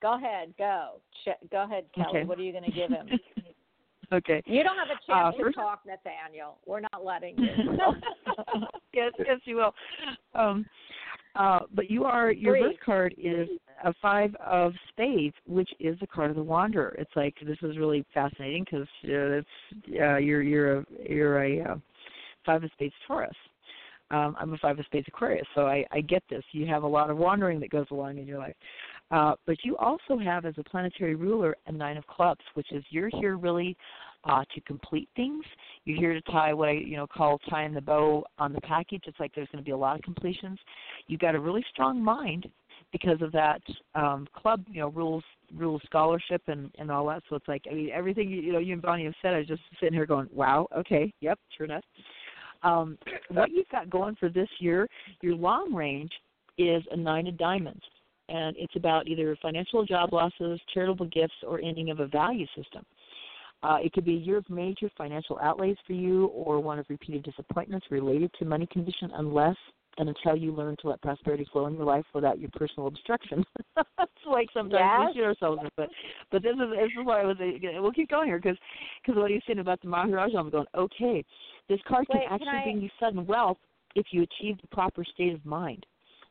Go ahead, go. Ch- go ahead, Kelly. Okay. What are you going to give him? okay. You don't have a chance Uh, to first- talk, Nathaniel. We're not letting you. yes, yes, you will. Um, uh, but you are your Breathe. birth card is a five of spades, which is the card of the wanderer. It's like this is really fascinating because uh, it's uh, you're you're a you're a uh, five of spades Taurus. Um, I'm a five of spades Aquarius, so I, I get this. You have a lot of wandering that goes along in your life. Uh, but you also have as a planetary ruler a nine of clubs, which is you're here really uh, to complete things. You're here to tie what I you know call tying the bow on the package. It's like there's going to be a lot of completions. You've got a really strong mind because of that um, club. You know rules rule scholarship and and all that. So it's like I mean everything you, you know you and Bonnie have said. I was just sitting here going, wow, okay, yep, sure enough. Um, what you've got going for this year, your long range is a nine of diamonds, and it's about either financial job losses, charitable gifts, or ending of a value system. Uh, it could be a year of major financial outlays for you or one of repeated disappointments related to money condition unless and until you learn to let prosperity flow in your life without your personal obstruction. it's like sometimes yes. we shoot ourselves in but but this is this is why I was uh, we'll keep going here because because what are you saying about the Maharaja? I'm going okay. This card Wait, can actually can I... bring you sudden wealth if you achieve the proper state of mind.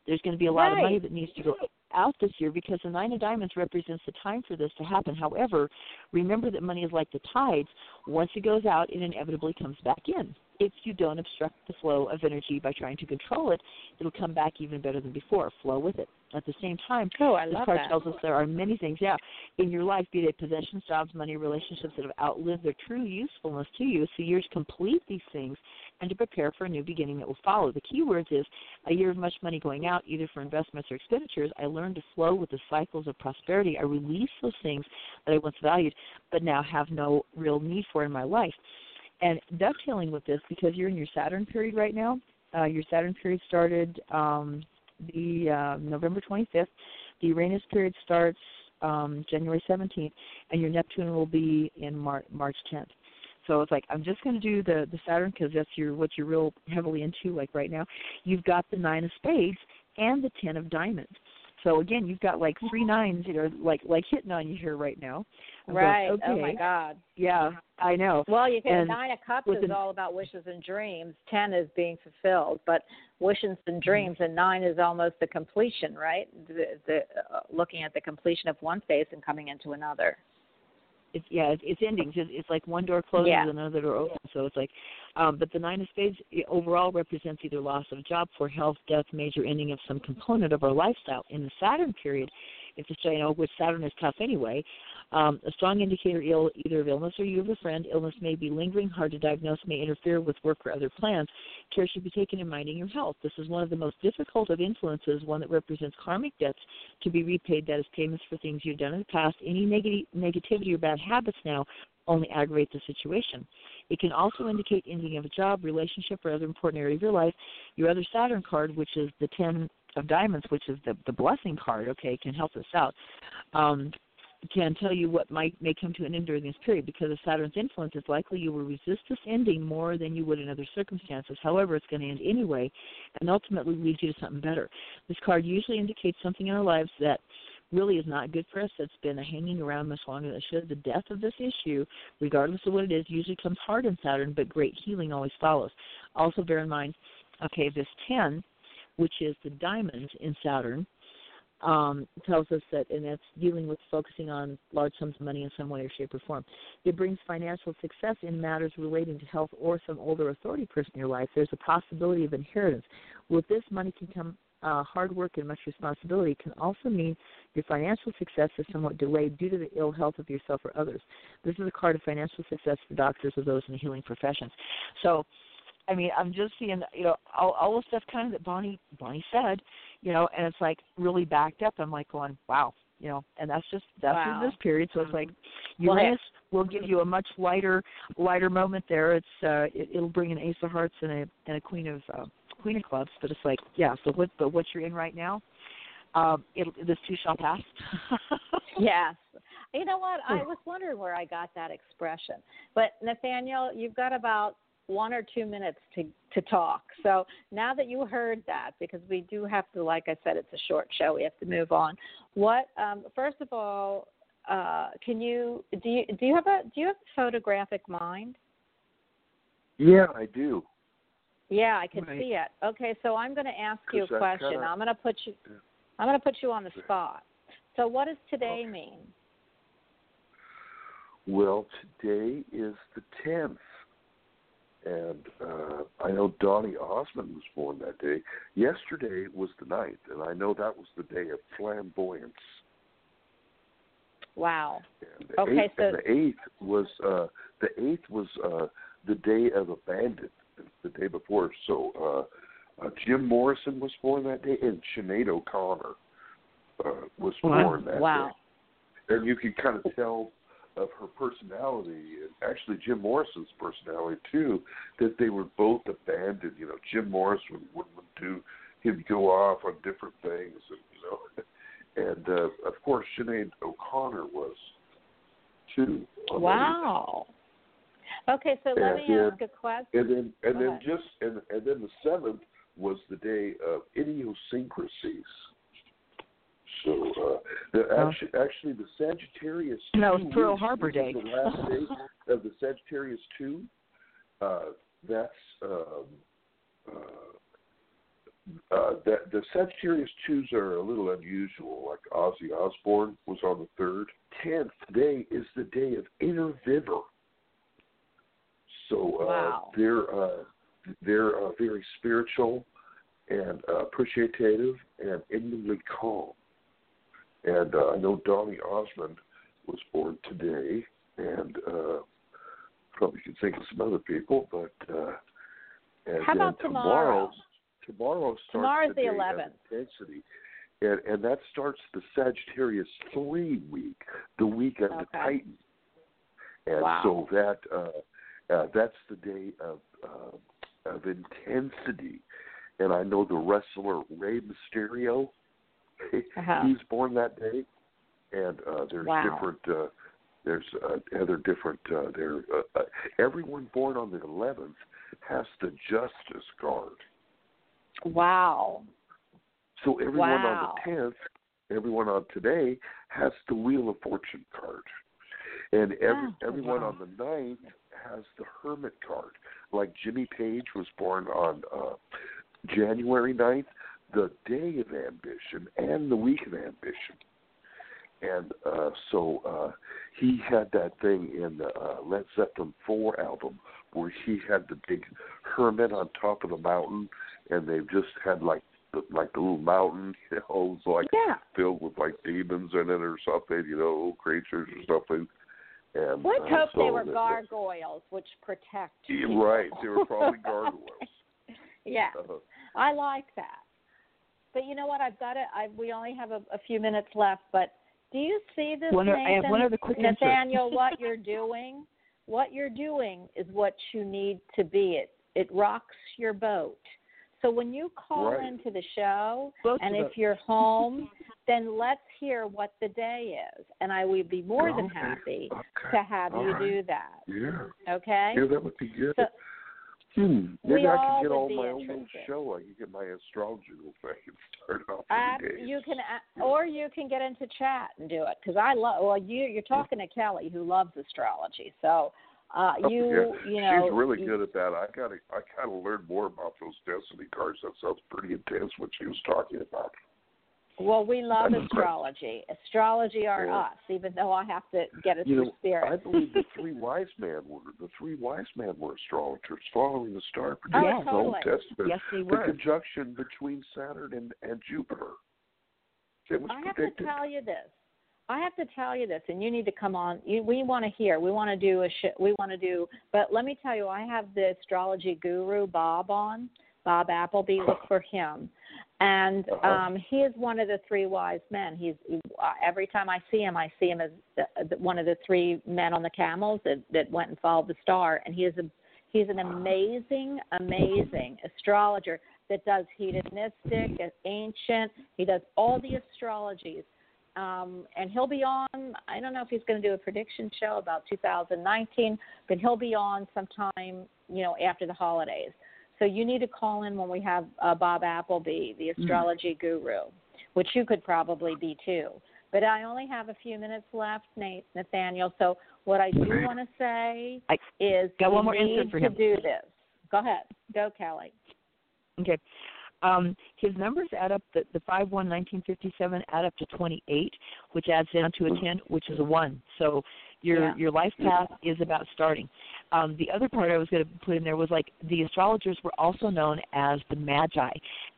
There's going to be a lot right. of money that needs to go out this year because the nine of diamonds represents the time for this to happen. However, remember that money is like the tides. Once it goes out, it inevitably comes back in if you don't obstruct the flow of energy by trying to control it, it'll come back even better than before. Flow with it. At the same time, oh, I this love card that. tells us there are many things, yeah, in your life, be they possessions, jobs, money, relationships that have outlived their true usefulness to you. So you're to complete these things and to prepare for a new beginning that will follow. The key words is a year of much money going out, either for investments or expenditures. I learned to flow with the cycles of prosperity. I release those things that I once valued, but now have no real need for in my life. And dovetailing with this, because you're in your Saturn period right now, uh, your Saturn period started um, the uh, November 25th. The Uranus period starts um, January 17th, and your Neptune will be in Mar- March 10th. So it's like I'm just going to do the the Saturn because that's your what you're real heavily into. Like right now, you've got the nine of spades and the ten of diamonds. So again, you've got like three nines, you know, like like hitting on you here right now. I'm right. Going, okay. Oh my God. Yeah, I know. Well, you can and nine of cups is the, all about wishes and dreams. Ten is being fulfilled, but wishes and Mm-hmm. dreams, and nine is almost the completion, right? The, the uh, looking at the completion of one phase and coming into another. It's yeah, it's, it's endings. It's, it's like one door closes Yeah. and another door opens. So it's like, um, but the nine of spades overall represents either loss of job, for health, death, major ending of some component of our lifestyle. In the Saturn period, if it's you know, which Saturn is tough anyway, um, a strong indicator Ill, either of illness or you have a friend. Illness may be lingering, hard to diagnose, may interfere with work or other plans. Care should be taken in minding your health. This is one of the most difficult of influences, one that represents karmic debts to be repaid, that is payments for things you've done in the past. Any neg- negativity or bad habits now only aggravate the situation. It can also indicate ending of a job, relationship, or other important area of your life. Your other Saturn card, which is the Ten of Diamonds, which is the the blessing card, okay, can help us out. Um, can tell you what might may come to an end during this period because of Saturn's influence. It's likely you will resist this ending more than you would in other circumstances. However, it's going to end anyway, and ultimately leads you to something better. This card usually indicates something in our lives that really is not good for us. That's been hanging around much longer than it should. The death of this issue, regardless of what it is, usually comes hard in Saturn, but great healing always follows. Also, bear in mind, okay, this ten, which is the diamond in Saturn um, tells us that, and that's dealing with focusing on large sums of money in some way or shape or form. It brings financial success in matters relating to health or some older authority person in your life. There's a possibility of inheritance. With this, money can come. Uh, hard work and much responsibility can also mean your financial success is somewhat delayed due to the ill health of yourself or others. This is a card of financial success for doctors or those in the healing professions. So, I mean, I'm just seeing, you know, all, all the stuff kind of that Bonnie Bonnie said, you know, and it's like really backed up. I'm like going, wow, you know, and that's just that's Wow. in this period. So it's like Well, Uranus will give you a much lighter lighter moment there. It's uh, it, it'll bring an Ace of Hearts and a and a Queen of uh, Queen of Clubs, but it's like yeah. So what but what you're in right now, um, it'll this too shall pass. Yes. You know what? I was wondering where I got that expression. But Nathaniel, you've got about one or two minutes to to talk. So now that you heard that, because we do have to, like I said, it's a short show. We have to move on. What? Um, first of all, uh, can you do you do you have a do you have a photographic mind? Yeah, I do. Yeah, I can Right. see it. Okay, so I'm going to ask you a question. kinda- I'm going to put you. I'm going to put you on the spot. So, what does today mean? Well, today is the tenth, and uh, I know Donny Osmond was born that day. Yesterday was the ninth, and I know that was the day of flamboyance. Wow. And the Okay, eighth, so- and the eighth was uh, the eighth was uh, the day of a bandit. The day before, so uh, uh, Jim Morrison was born that day, and Sinead O'Connor uh, was Wow. born that Wow. day. and you can kind of tell of her personality, and actually Jim Morrison's personality too, that they were both abandoned. You know, Jim Morrison would, would, would do, he'd go off on different things, and you know, and uh, of course Sinead O'Connor was too. Wow. Okay, so let And me then- ask a question. And then, and Go then ahead. just, and and then the seventh was the day of idiosyncrasies. So uh, the Oh. actually, actually the Sagittarius. That was two Pearl Harbor is Day. The last day of the Sagittarius two. Uh, that's um, uh, uh, that the Sagittarius twos are a little unusual. Like Ozzy Osbourne was on the third. Tenth day is the day of Inner Viver. So uh, Wow. they're uh, they're uh, very spiritual and uh, appreciative and inwardly calm. And uh, I know Donny Osmond was born today, and uh, probably could think of some other people, but uh, and How about tomorrow? Tomorrow starts Tomorrow's the, the 11th. intensity, and and that starts the Sagittarius three week, the week of the Okay. Titan, and Wow. so that uh, uh, that's the day of uh, of intensity. And I know the wrestler Rey Mysterio, Uh-huh. he's born that day, and uh, there's Wow. different. Uh, there's uh, other different. Uh, there, uh, uh, everyone born on the 11th has the Justice card. Wow. So everyone Wow. on the 10th, everyone on today has the Wheel of Fortune card. And every, Oh, everyone wow. on the ninth has the Hermit card. Like Jimmy Page was born on uh, January 9th, the day of ambition and the week of ambition. And uh, so uh, he had that thing in the uh, Led Zeppelin 4 album where he had the big hermit on top of the mountain, and they just had like the, like the little mountain, you know, it was like Yeah. filled with like demons in it or something, you know, little creatures or something. And Let's uh, hope so they were that- gargoyles, which protect. Yeah, people. right, they were probably gargoyles. yeah, Uh, I like that. But you know what? I've got it. I we only have a, a few minutes left. But do you see this, One o- I have Nathan? one other quick. Nathaniel, what you're doing, what you're doing is what you need to be. It it rocks your boat. So when you call Right. into the show, Both and if you're home, then let's hear what the day is, and I would be more than happy okay. to have All you right. do that. Yeah. Okay. Yeah, that would be good. So- hmm. we Maybe I can get all my own little show. I can get my astrological thing and start off Uh, you can, a- or you can get into chat and do it because I love. Well, you you're talking to Kelly who loves astrology, so uh, Oh, you yeah. you know she's really you- good at that. I gotta I gotta learn more about those destiny cards. That sounds pretty intense what she was talking about. Well, we love astrology. Astrology are Yeah. us, even though I have to get it through know, spirit. I believe the three wise men were the three wise men were astrologers following the star Oh, predictions in the Old totally. Testament. Yes, they were. The conjunction between Saturn and, and Jupiter. It was I have to tell you this. I have to tell you this, and you need to come on. You, we want to hear. We want to do a sh- We want to do. But let me tell you, I have the astrology guru Bob on. Bob Appleby. Look for him, and Uh-huh. um, he is one of the three wise men. He's uh, every time I see him, I see him as the, the, one of the three men on the camels that that went and followed the star, and he is a he's an amazing, amazing astrologer that does Hellenistic, ancient. He does all the astrologies um, and he'll be on. I don't know if he's going to do a prediction show about 2019, but he'll be on sometime, you know, after the holidays. So you need to call in when we have uh, Bob Appleby, the astrology guru, which you could probably be too. But I only have a few minutes left, Nate, Nathaniel. So what I do want to say I is got one more need for to him. do this. Go ahead. Go, Kelly. Okay. Um, his numbers add up. The, the five one nineteen fifty seven add up to twenty eight, which adds down to a ten, which is a one. So your Yeah. your life path is about starting. Um, the other part I was going to put in there was like the astrologers were also known as the magi,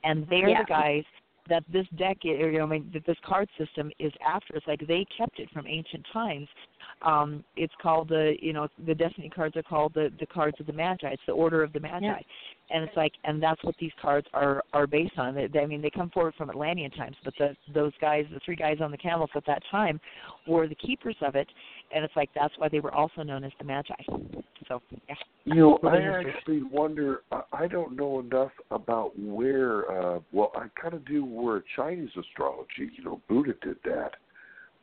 and they're Yeah. the guys that this deck, or, you know, I mean, that this card system is after. It's like they kept it from ancient times. Um, it's called the, you know, the destiny cards are called the the cards of the magi. It's the order of the magi, Yeah. and it's like, and that's what these cards are are based on. They, they, I mean, they come forward from Atlantean times, but the those guys, the three guys on the camels at that time, were the keepers of it, and it's like that's why they were also known as the Magi. So, yeah. You know, I actually wonder. I, don't know enough about where. uh Well, I kind of do where Chinese astrology. You know, Buddha did that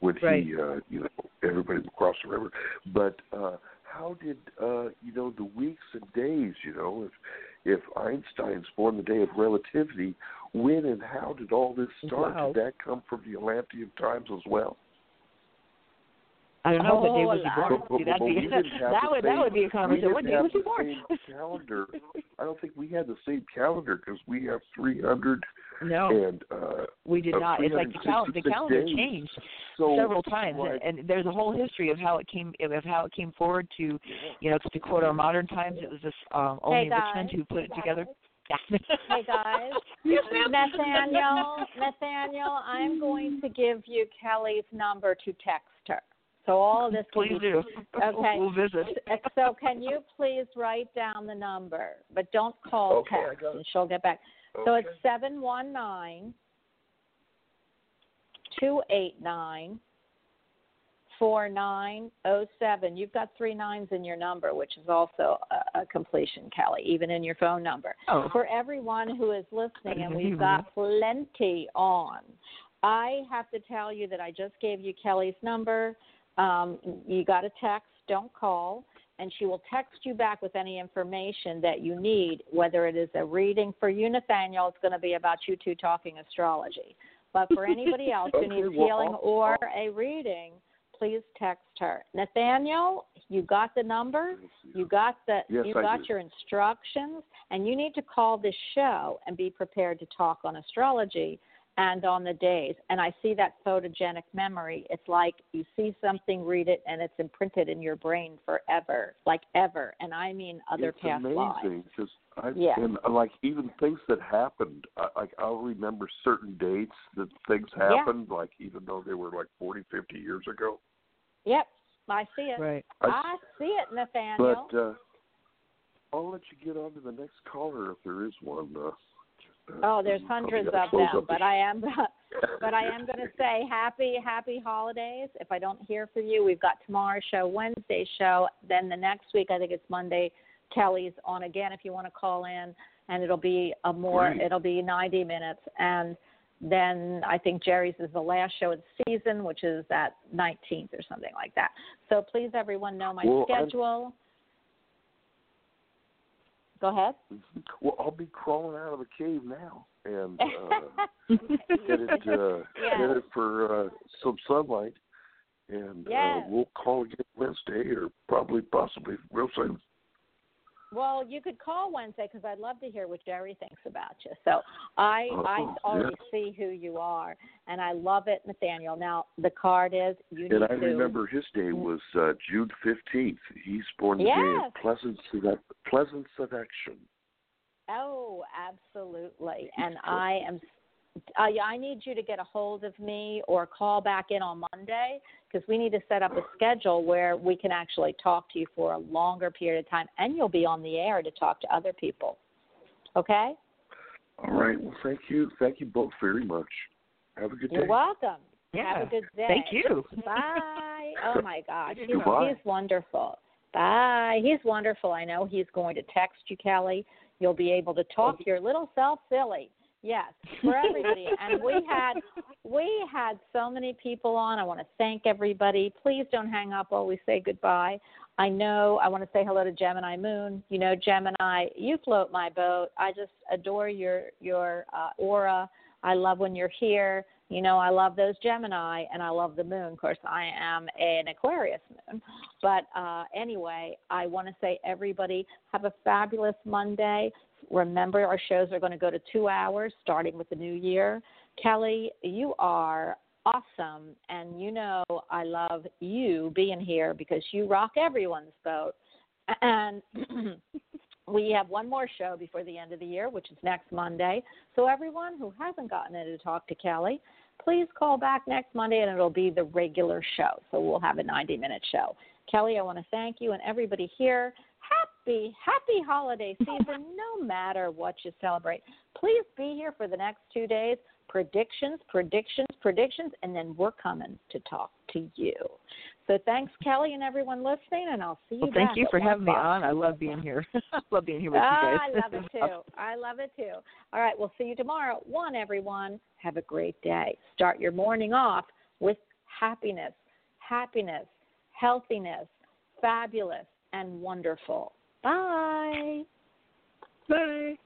when Right. he, uh you know, everybody would cross the river. But uh how did, uh you know, the weeks and days? You know, if if Einstein's born the day of relativity, when and how did all this start? Wow. Did that come from the Atlantean times as well? I don't know what day was he Oh, born. But- See, but- that'd but be we that the would that would be a conversation. What day was he born? calendar. I don't think we had the same calendar because we have 300 No, and uh, we did uh, not. It's like the cal- the calendar days. changed so several times, Right. and, and there's a whole history of how it came of how it came forward to, you know, to quote our modern times. It was this um, Olney H. Richmond who put it together. Hey guys, Yes, ma'am. Nathaniel, Nathaniel, I'm going to give you Kelly's number to text her. So all of this will Please be do. Okay. We'll visit. So can you please write down the number, but don't call Okay, text, and she'll get back. So Okay. it's seven one nine two eight nine four nine oh seven. You've got three nines in your number, which is also a, a completion, Kelly, even in your phone number. Oh, For everyone who is listening, and we've got plenty on. I have to tell you that I just gave you Kelly's number. Um, you got a text, don't call, and she will text you back with any information that you need, whether it is a reading for you, Nathaniel, it's going to be about you two talking astrology. But for anybody else who needs healing or a reading, please text her. Nathaniel, you got the number? You got the Yes, you got your instructions and you need to call this show and be prepared to talk on astrology and on the days. And I see that photogenic memory. It's like you see something, read it, and it's imprinted in your brain forever, like ever. And I mean other it's past lives. amazing because I Yeah. and uh, like even things that happened. I, like I'll remember certain dates that things Yeah. happened. Like even though they were like 40, 50 years ago. Yep, I see it. right. I, I see it, Nathaniel. but uh, I'll let you get on to the next caller if there is one. Uh, uh, Oh, there's hundreds of them, but I am but I am going to say happy happy holidays. If I don't hear from you, we've got tomorrow's show, Wednesday show, then the next week I think it's Monday. Kelly's on again if you want to call in, and it'll be a more Great. it'll be 90 minutes, and then I think Jerry's is the last show of the season, which is that 19th or something like that. So please, everyone, know my Well, I'm- schedule. Go ahead. Well, I'll be crawling out of the cave now and uh, headed uh, Yes. headed for uh, some sunlight, and uh, we'll call again Wednesday or probably possibly real soon. Well, you could call Wednesday because I'd love to hear what Jerry thinks about you. So I Oh, I yeah. already see who you are, and I love it, Nathaniel. Now the card is you And I to. remember his day was uh, June fifteenth. He's born the day Yes. of pleasant pleasant seduction. Oh, absolutely. And I am. Uh, I, I need you to get a hold of me or call back in on Monday because we need to set up a schedule where we can actually talk to you for a longer period of time, and you'll be on the air to talk to other people. Okay? All right. Well, thank you. Thank you both very much. Have a good day. You're welcome. Yeah. Have a good day. Thank you. Bye. Oh my gosh, he's, he's wonderful. Bye. He's wonderful. I know he's going to text you, Kelly. You'll be able to talk your little self silly. Yes, for everybody. and we had we had so many people on. I want to thank everybody. Please don't hang up while we say goodbye. I know I want to say hello to Gemini Moon. You know, Gemini, you float my boat. I just adore your your uh, aura. I love when you're here. You know, I love those Gemini and I love the moon. Of course, I am an Aquarius moon. But uh, anyway, I want to say, everybody, have a fabulous Monday. Remember, our shows are going to go to two hours starting with the new year. Kelly, you are awesome. And you know, I love you being here because you rock everyone's boat. And we have one more show before the end of the year, which is next Monday. So, everyone who hasn't gotten in to talk to Kelly, please call back next Monday and it'll be the regular show. So, we'll have a 90 minute show. Kelly, I want to thank you and everybody here. Happy be happy holiday season no matter what you celebrate. Please be here for the next two days. Predictions, predictions, predictions, and then we're coming to talk to you. So thanks, Kelly, and everyone listening, and I'll see you. Well, thank you for having me on. I love being here. I love being here with Ah, you guys. I love it too. I love it too. All right, we'll see you tomorrow. One, everyone. Have a great day. Start your morning off with happiness, happiness, healthiness, fabulous, and wonderful. Bye. Bye.